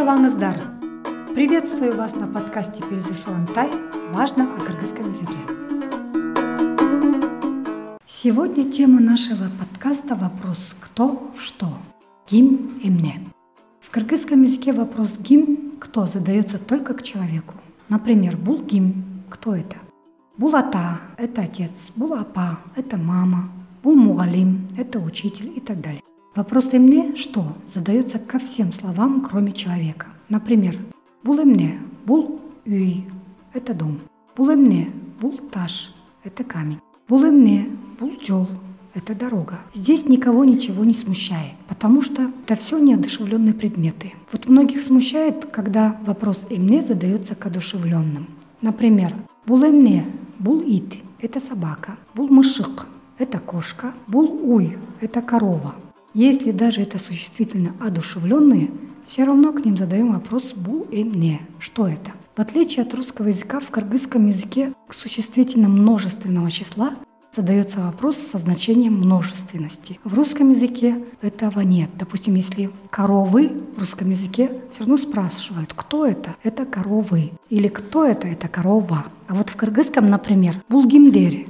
саламатсыздар приветствую вас на подкасте перезы сурантай важно о кыргызском языке. Сегодня тема нашего подкаста вопрос кто что? Гим эмне в кыргызском языке вопрос гим кто? задается только к человеку. Например бул гим кто это? Булата – это отец, булапа – это мама, бул мугалим – это учитель и так далее. Вопрос «эмне» «что» задается ко всем словам, кроме человека. Например, «бул эмне» «бул үй» – это дом. «Бул эмне» «бул таш» – это камень. «Бул эмне» «бул джол» – это дорога. Здесь никого ничего не смущает, потому что это все неодушевленные предметы. Вот многих смущает, когда вопрос «эмне» задается к одушевленным. Например, «бул эмне» «бул ит» – это собака. «Бул мышик» – это кошка. «Бул уй» – это корова. Если даже это существительно одушевленные, все равно к ним задаем вопрос «бу и мне». Что это? В отличие от русского языка, в кыргызском языке к существительным множественного числа задается вопрос со значением множественности. В русском языке этого нет. Допустим, если коровы в русском языке все равно спрашивают, кто это? Это коровы. Или кто это? Это корова. А вот в кыргызском, например, булгимдер,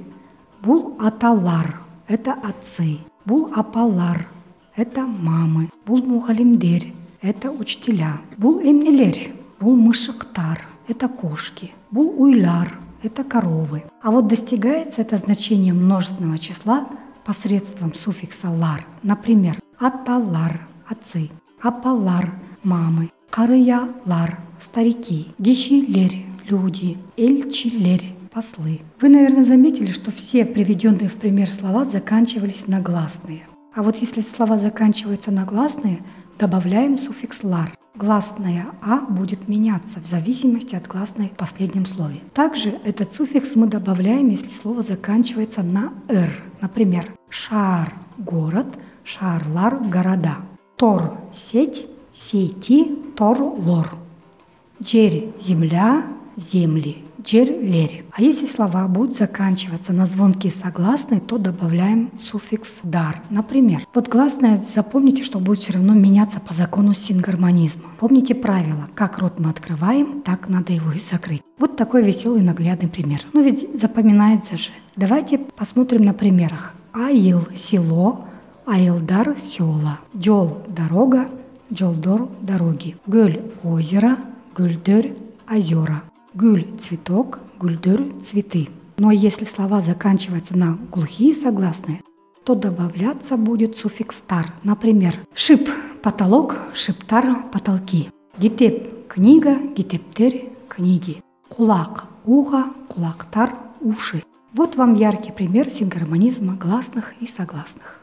бул аталар – это отцы, бул апалар – это мамы. Бул мугалимдер – это учителя. Бул эмнелер – бул мышыктар – это кошки. Бул уйляр – это коровы. А вот достигается это значение множественного числа посредством суффикса лар. Например, аталар – отцы, апалар – мамы, карыялар – старики, гищилер – люди, эльчилер – послы. Вы, наверное, заметили, что все приведенные в пример слова заканчивались на гласные. А вот если слова заканчиваются на гласные, добавляем суффикс «лар». Гласная «а» будет меняться в зависимости от гласной в последнем слове. Также этот суффикс мы добавляем, если слово заканчивается на «р». Например, «шар» – город, «шарлар» – города. «Тор» – сеть, «сети» – тор, лор. «Джерь» – земля, земли, джер-лерь. А если слова будут заканчиваться на звонкие согласные, то добавляем суффикс дар. Например, вот гласное запомните, что будет все равно меняться по закону сингармонизма. Помните правило, как рот мы открываем, так надо его и закрыть. Вот такой веселый наглядный пример. Ну ведь запоминается же. Давайте посмотрим на примерах. Аил – село, Аилдар – села, Джол – дорога, Джолдор – дороги, Гөль – озеро, Гульдер – озера. Гуль – цветок, гульдыр – цветы. Но если слова заканчиваются на глухие согласные, то добавляться будет суффикс «тар». Например, шип – потолок, шиптар – потолки. Гитеп – книга, гитептер – книги. Кулак – ухо, кулактар – уши. Вот вам яркий пример сингармонизма гласных и согласных.